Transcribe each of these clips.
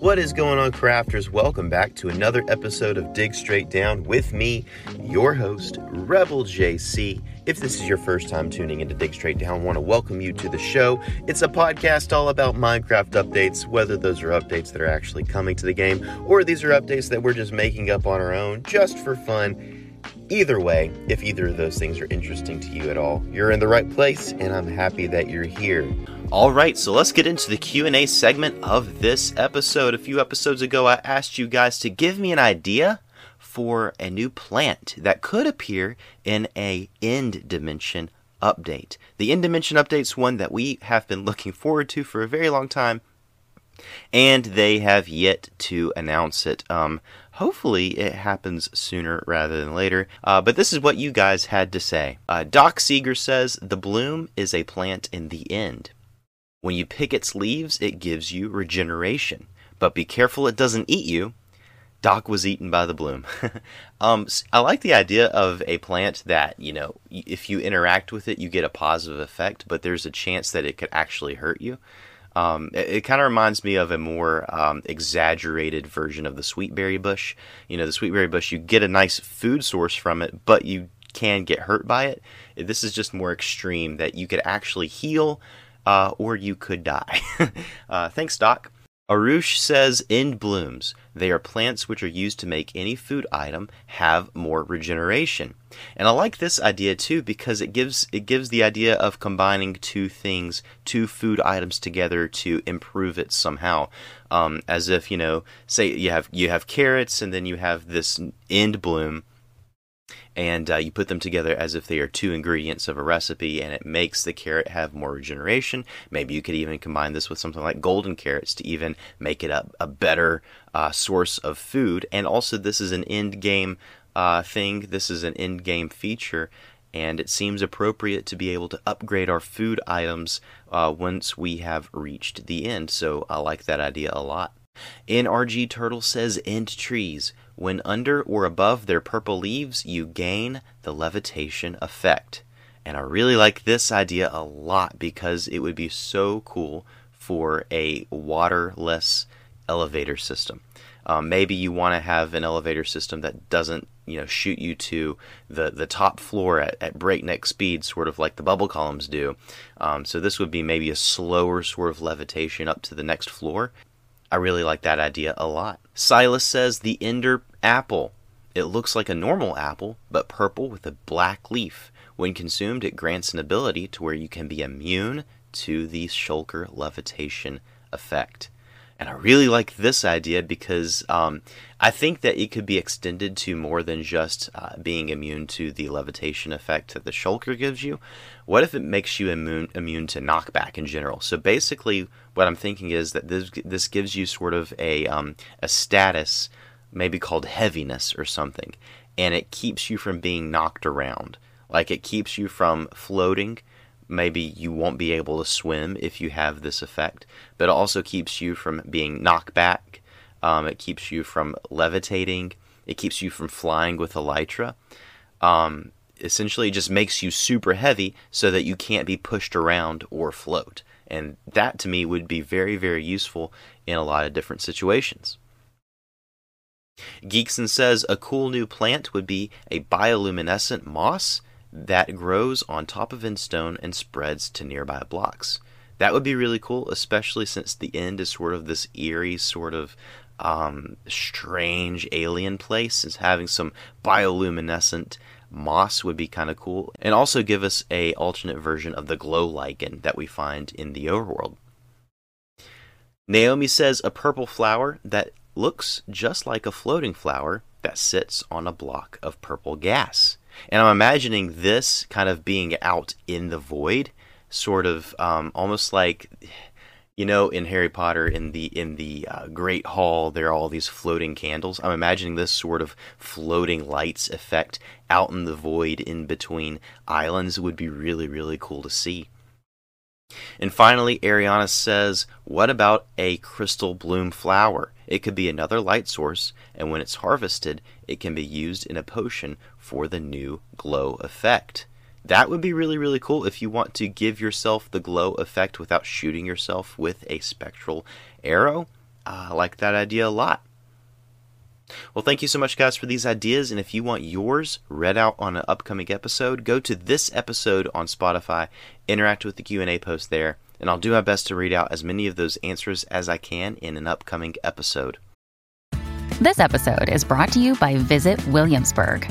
What is going on, crafters? Welcome back to another episode of Dig Straight Down with me, your host, Rebel JC. If this is your first time tuning into Dig Straight Down, I want to welcome you to the show. It's a podcast all about Minecraft updates, whether those are updates that are actually coming to the game or these are updates that we're just making up on our own just for fun. Either way, if either of those things are interesting to you at all, you're in the right place and I'm happy that you're here. All right, so let's get into the Q&A segment of this episode. A few episodes ago I asked you guys to give me an idea for a new plant that could appear in a end dimension update. The end dimension update's one that we have been looking forward to for a very long time and they have yet to announce it. Um, hopefully, it happens sooner rather than later. Uh, but this is what you guys had to say. Uh, Doc Seeger says the bloom is a plant in the end. When you pick its leaves, it gives you regeneration. But be careful it doesn't eat you. Doc was eaten by the bloom. um, I like the idea of a plant that, you know, if you interact with it, you get a positive effect, but there's a chance that it could actually hurt you. Um, it, it kind of reminds me of a more um, exaggerated version of the sweetberry bush. You know, the sweetberry bush, you get a nice food source from it, but you can get hurt by it. This is just more extreme that you could actually heal uh, or you could die. uh, thanks, Doc. Arush says end blooms. They are plants which are used to make any food item have more regeneration. And I like this idea too because it gives it gives the idea of combining two things, two food items together to improve it somehow. Um, as if you know, say you have you have carrots and then you have this end bloom and uh, you put them together as if they are two ingredients of a recipe, and it makes the carrot have more regeneration. Maybe you could even combine this with something like golden carrots to even make it a, a better uh, source of food. And also, this is an end game uh, thing, this is an end game feature. And it seems appropriate to be able to upgrade our food items uh, once we have reached the end. So I like that idea a lot. NRG Turtle says end trees. When under or above their purple leaves, you gain the levitation effect. And I really like this idea a lot because it would be so cool for a waterless elevator system. Um, maybe you want to have an elevator system that doesn't, you know, shoot you to the, the top floor at, at breakneck speed, sort of like the bubble columns do. Um, so this would be maybe a slower sort of levitation up to the next floor. I really like that idea a lot. Silas says the Ender apple. It looks like a normal apple, but purple with a black leaf. When consumed, it grants an ability to where you can be immune to the shulker levitation effect. And I really like this idea because um, I think that it could be extended to more than just uh, being immune to the levitation effect that the shulker gives you. What if it makes you immune immune to knockback in general? So basically, what I'm thinking is that this this gives you sort of a um, a status, maybe called heaviness or something, and it keeps you from being knocked around. Like it keeps you from floating maybe you won't be able to swim if you have this effect, but it also keeps you from being knocked back. Um, it keeps you from levitating. It keeps you from flying with elytra. Um, essentially, it just makes you super heavy so that you can't be pushed around or float. And that to me would be very, very useful in a lot of different situations. Geekson says a cool new plant would be a bioluminescent moss that grows on top of endstone and spreads to nearby blocks. That would be really cool, especially since the end is sort of this eerie, sort of um, strange alien place. Is having some bioluminescent moss would be kind of cool, and also give us a alternate version of the glow lichen that we find in the overworld. Naomi says a purple flower that looks just like a floating flower that sits on a block of purple gas. And I'm imagining this kind of being out in the void, sort of um, almost like you know in Harry Potter in the in the uh, Great Hall there are all these floating candles. I'm imagining this sort of floating lights effect out in the void in between islands would be really really cool to see. And finally, Ariana says, What about a crystal bloom flower? It could be another light source, and when it's harvested, it can be used in a potion for the new glow effect. that would be really, really cool if you want to give yourself the glow effect without shooting yourself with a spectral arrow. Uh, I like that idea a lot. Well, thank you so much, guys, for these ideas. And if you want yours read out on an upcoming episode, go to this episode on Spotify, interact with the Q&A post there, and I'll do my best to read out as many of those answers as I can in an upcoming episode. This episode is brought to you by Visit Williamsburg.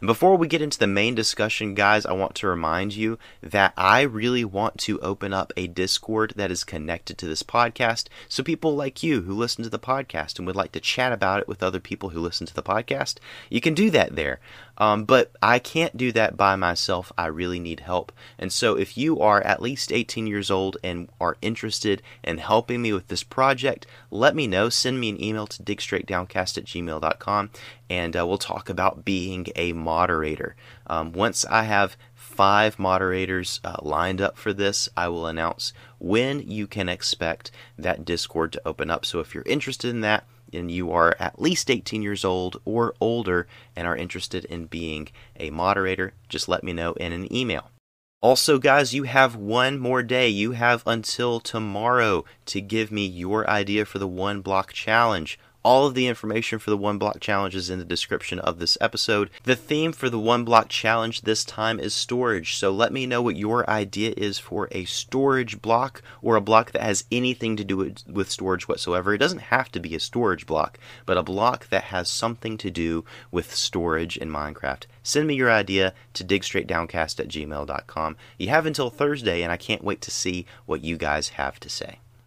Before we get into the main discussion, guys, I want to remind you that I really want to open up a Discord that is connected to this podcast. So, people like you who listen to the podcast and would like to chat about it with other people who listen to the podcast, you can do that there. Um, but I can't do that by myself. I really need help. And so, if you are at least 18 years old and are interested in helping me with this project, let me know. Send me an email to digstraightdowncast at gmail.com and uh, we'll talk about being a moderator. Um, once I have five moderators uh, lined up for this, I will announce when you can expect that Discord to open up. So if you're interested in that, and you are at least 18 years old or older and are interested in being a moderator, just let me know in an email. Also, guys, you have one more day. You have until tomorrow to give me your idea for the one block challenge. All of the information for the One Block Challenge is in the description of this episode. The theme for the One Block Challenge this time is storage, so let me know what your idea is for a storage block or a block that has anything to do with storage whatsoever. It doesn't have to be a storage block, but a block that has something to do with storage in Minecraft. Send me your idea to digstraightdowncast at gmail.com. You have until Thursday, and I can't wait to see what you guys have to say.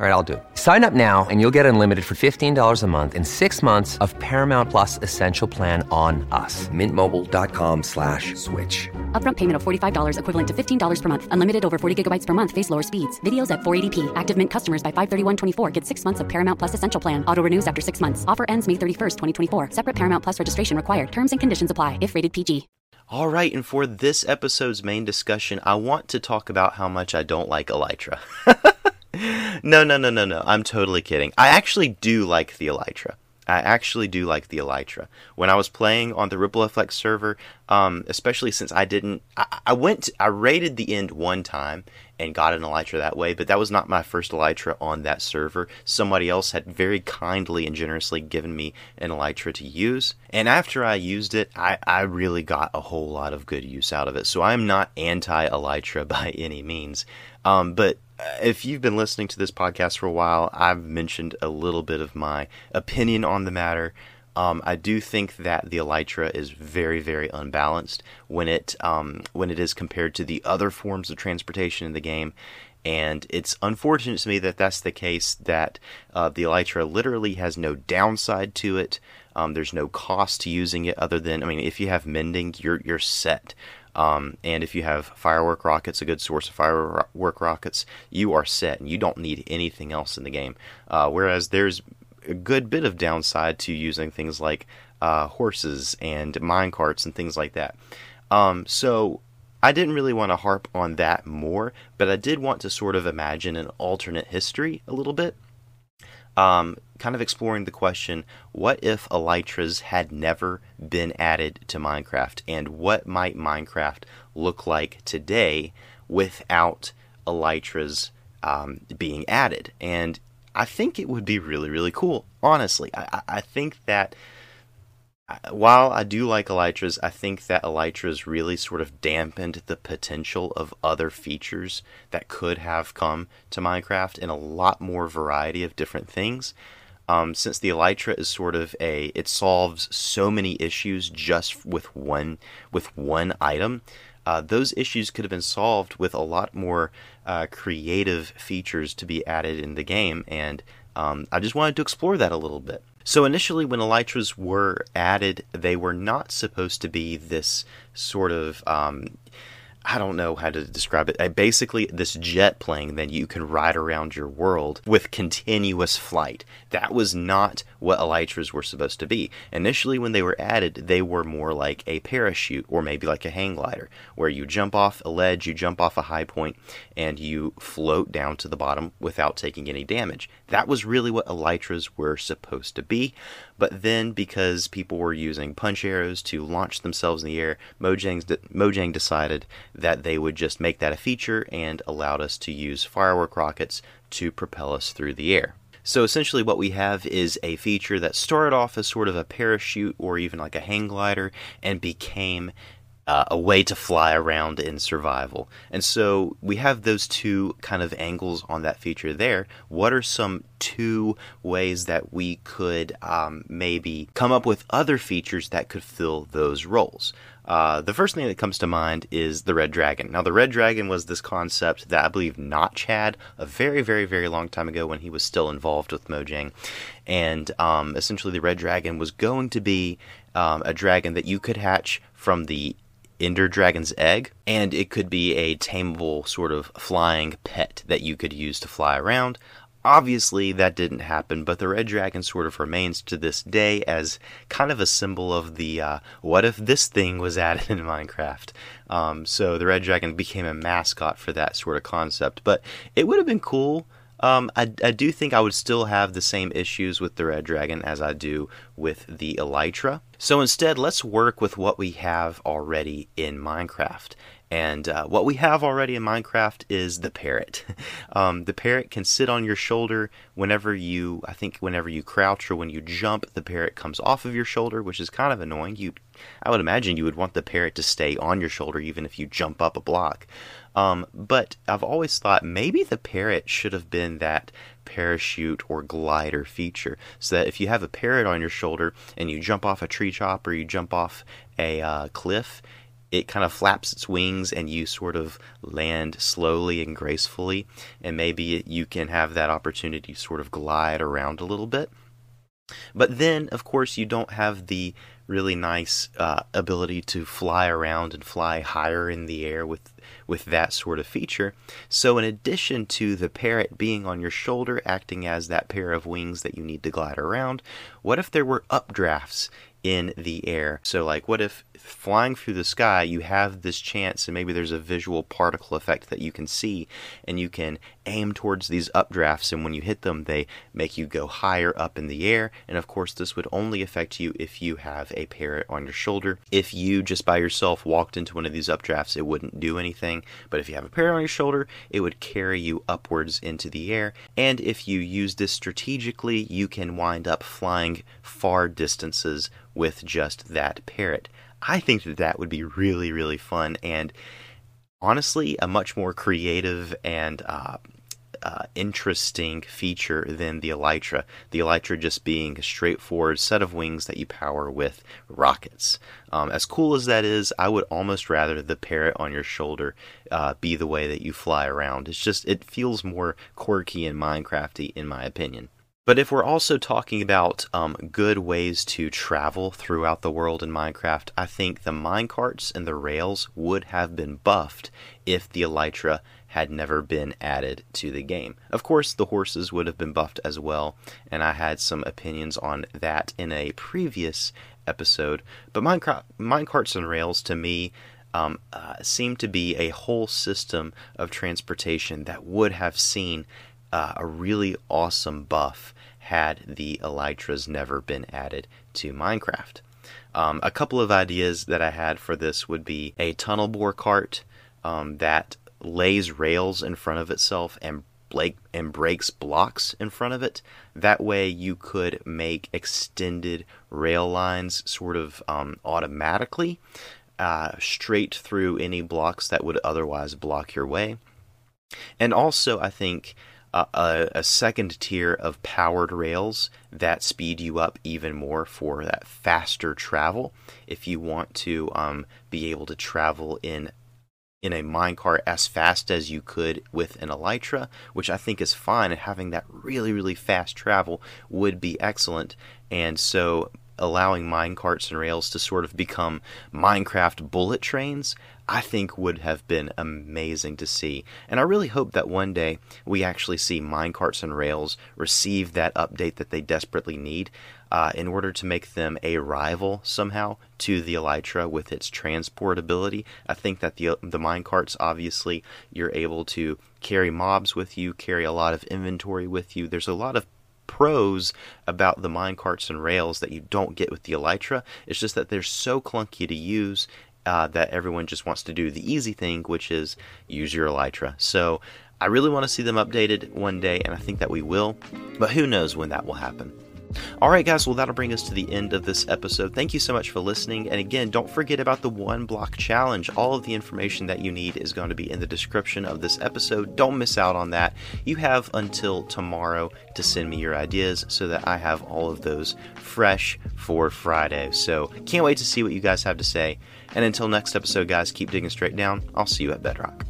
All right, I'll do it. Sign up now and you'll get unlimited for $15 a month and six months of Paramount Plus Essential Plan on us. Mintmobile.com slash switch. Upfront payment of $45 equivalent to $15 per month. Unlimited over 40 gigabytes per month. Face lower speeds. Videos at 480p. Active Mint customers by 531.24 get six months of Paramount Plus Essential Plan. Auto renews after six months. Offer ends May 31st, 2024. Separate Paramount Plus registration required. Terms and conditions apply if rated PG. All right, and for this episode's main discussion, I want to talk about how much I don't like Elytra. no, no, no, no, no. I'm totally kidding. I actually do like the Elytra. I actually do like the Elytra. When I was playing on the Ripple Effect server, um, especially since I didn't, I, I went, I raided the end one time and got an Elytra that way, but that was not my first Elytra on that server. Somebody else had very kindly and generously given me an Elytra to use, and after I used it, I, I really got a whole lot of good use out of it. So I'm not anti Elytra by any means, um, but if you've been listening to this podcast for a while, I've mentioned a little bit of my opinion on the matter. Um, I do think that the elytra is very, very unbalanced when it um, when it is compared to the other forms of transportation in the game, and it's unfortunate to me that that's the case. That uh, the elytra literally has no downside to it. Um, there's no cost to using it other than I mean, if you have mending, you're you're set. Um, and if you have firework rockets, a good source of firework rockets, you are set, and you don't need anything else in the game. Uh, whereas there's a good bit of downside to using things like uh, horses and mine carts and things like that. Um, so I didn't really want to harp on that more, but I did want to sort of imagine an alternate history a little bit. Um, kind of exploring the question what if elytras had never been added to Minecraft, and what might Minecraft look like today without elytras um, being added? And I think it would be really, really cool. Honestly, I, I think that while I do like elytras, I think that elytras really sort of dampened the potential of other features that could have come to Minecraft in a lot more variety of different things. Um, since the elytra is sort of a, it solves so many issues just with one with one item. Uh, those issues could have been solved with a lot more uh, creative features to be added in the game, and um, I just wanted to explore that a little bit. So initially, when elytras were added, they were not supposed to be this sort of um, I don't know how to describe it. Basically, this jet plane, then you can ride around your world with continuous flight. That was not what elytras were supposed to be. Initially, when they were added, they were more like a parachute or maybe like a hang glider, where you jump off a ledge, you jump off a high point, and you float down to the bottom without taking any damage. That was really what elytras were supposed to be. But then, because people were using punch arrows to launch themselves in the air, de- Mojang decided that they would just make that a feature and allowed us to use firework rockets to propel us through the air. So essentially, what we have is a feature that started off as sort of a parachute or even like a hang glider and became uh, a way to fly around in survival. And so we have those two kind of angles on that feature there. What are some two ways that we could um, maybe come up with other features that could fill those roles? Uh, the first thing that comes to mind is the Red Dragon. Now, the Red Dragon was this concept that I believe Notch had a very, very, very long time ago when he was still involved with Mojang. And um, essentially, the Red Dragon was going to be um, a dragon that you could hatch from the Ender Dragon's egg, and it could be a tameable sort of flying pet that you could use to fly around. Obviously, that didn't happen, but the red dragon sort of remains to this day as kind of a symbol of the uh, what if this thing was added in Minecraft. Um, so the red dragon became a mascot for that sort of concept. But it would have been cool um, I, I do think I would still have the same issues with the Red Dragon as I do with the Elytra. So instead, let's work with what we have already in Minecraft. And uh, what we have already in Minecraft is the parrot. um, the parrot can sit on your shoulder whenever you, I think, whenever you crouch or when you jump, the parrot comes off of your shoulder, which is kind of annoying. You, I would imagine you would want the parrot to stay on your shoulder even if you jump up a block. Um, but I've always thought maybe the parrot should have been that parachute or glider feature so that if you have a parrot on your shoulder and you jump off a tree top or you jump off a uh, cliff, it kind of flaps its wings and you sort of land slowly and gracefully. And maybe you can have that opportunity to sort of glide around a little bit. But then, of course, you don't have the really nice uh, ability to fly around and fly higher in the air with with that sort of feature. So, in addition to the parrot being on your shoulder, acting as that pair of wings that you need to glide around, what if there were updrafts in the air. So, like, what if flying through the sky, you have this chance, and maybe there's a visual particle effect that you can see, and you can aim towards these updrafts, and when you hit them, they make you go higher up in the air. And of course, this would only affect you if you have a parrot on your shoulder. If you just by yourself walked into one of these updrafts, it wouldn't do anything. But if you have a parrot on your shoulder, it would carry you upwards into the air. And if you use this strategically, you can wind up flying far distances with just that parrot. I think that that would be really, really fun and honestly a much more creative and uh, uh, interesting feature than the Elytra. The Elytra just being a straightforward set of wings that you power with rockets. Um, as cool as that is, I would almost rather the parrot on your shoulder uh, be the way that you fly around. It's just, it feels more quirky and Minecrafty in my opinion. But if we're also talking about um, good ways to travel throughout the world in Minecraft, I think the minecarts and the rails would have been buffed if the Elytra had never been added to the game. Of course, the horses would have been buffed as well, and I had some opinions on that in a previous episode. But minecart, minecarts and rails, to me, um, uh, seem to be a whole system of transportation that would have seen uh, a really awesome buff had the elytras never been added to Minecraft. Um, a couple of ideas that I had for this would be a tunnel bore cart um, that lays rails in front of itself and and breaks blocks in front of it. That way, you could make extended rail lines sort of um, automatically, uh, straight through any blocks that would otherwise block your way. And also, I think a, a, second tier of powered rails that speed you up even more for that faster travel. If you want to um, be able to travel in in a minecart as fast as you could with an elytra, which I think is fine, and having that really really fast travel would be excellent. And so allowing mine carts and rails to sort of become Minecraft bullet trains, I think would have been amazing to see. And I really hope that one day we actually see minecarts and rails receive that update that they desperately need uh, in order to make them a rival somehow to the Elytra with its transportability. I think that the the minecarts obviously you're able to carry mobs with you, carry a lot of inventory with you. There's a lot of pros about the minecarts and rails that you don't get with the Elytra. It's just that they're so clunky to use uh, that everyone just wants to do the easy thing, which is use your Elytra. So I really want to see them updated one day, and I think that we will, but who knows when that will happen. All right, guys, well, that'll bring us to the end of this episode. Thank you so much for listening. And again, don't forget about the one block challenge. All of the information that you need is going to be in the description of this episode. Don't miss out on that. You have until tomorrow to send me your ideas so that I have all of those fresh for Friday. So, can't wait to see what you guys have to say. And until next episode, guys, keep digging straight down. I'll see you at Bedrock.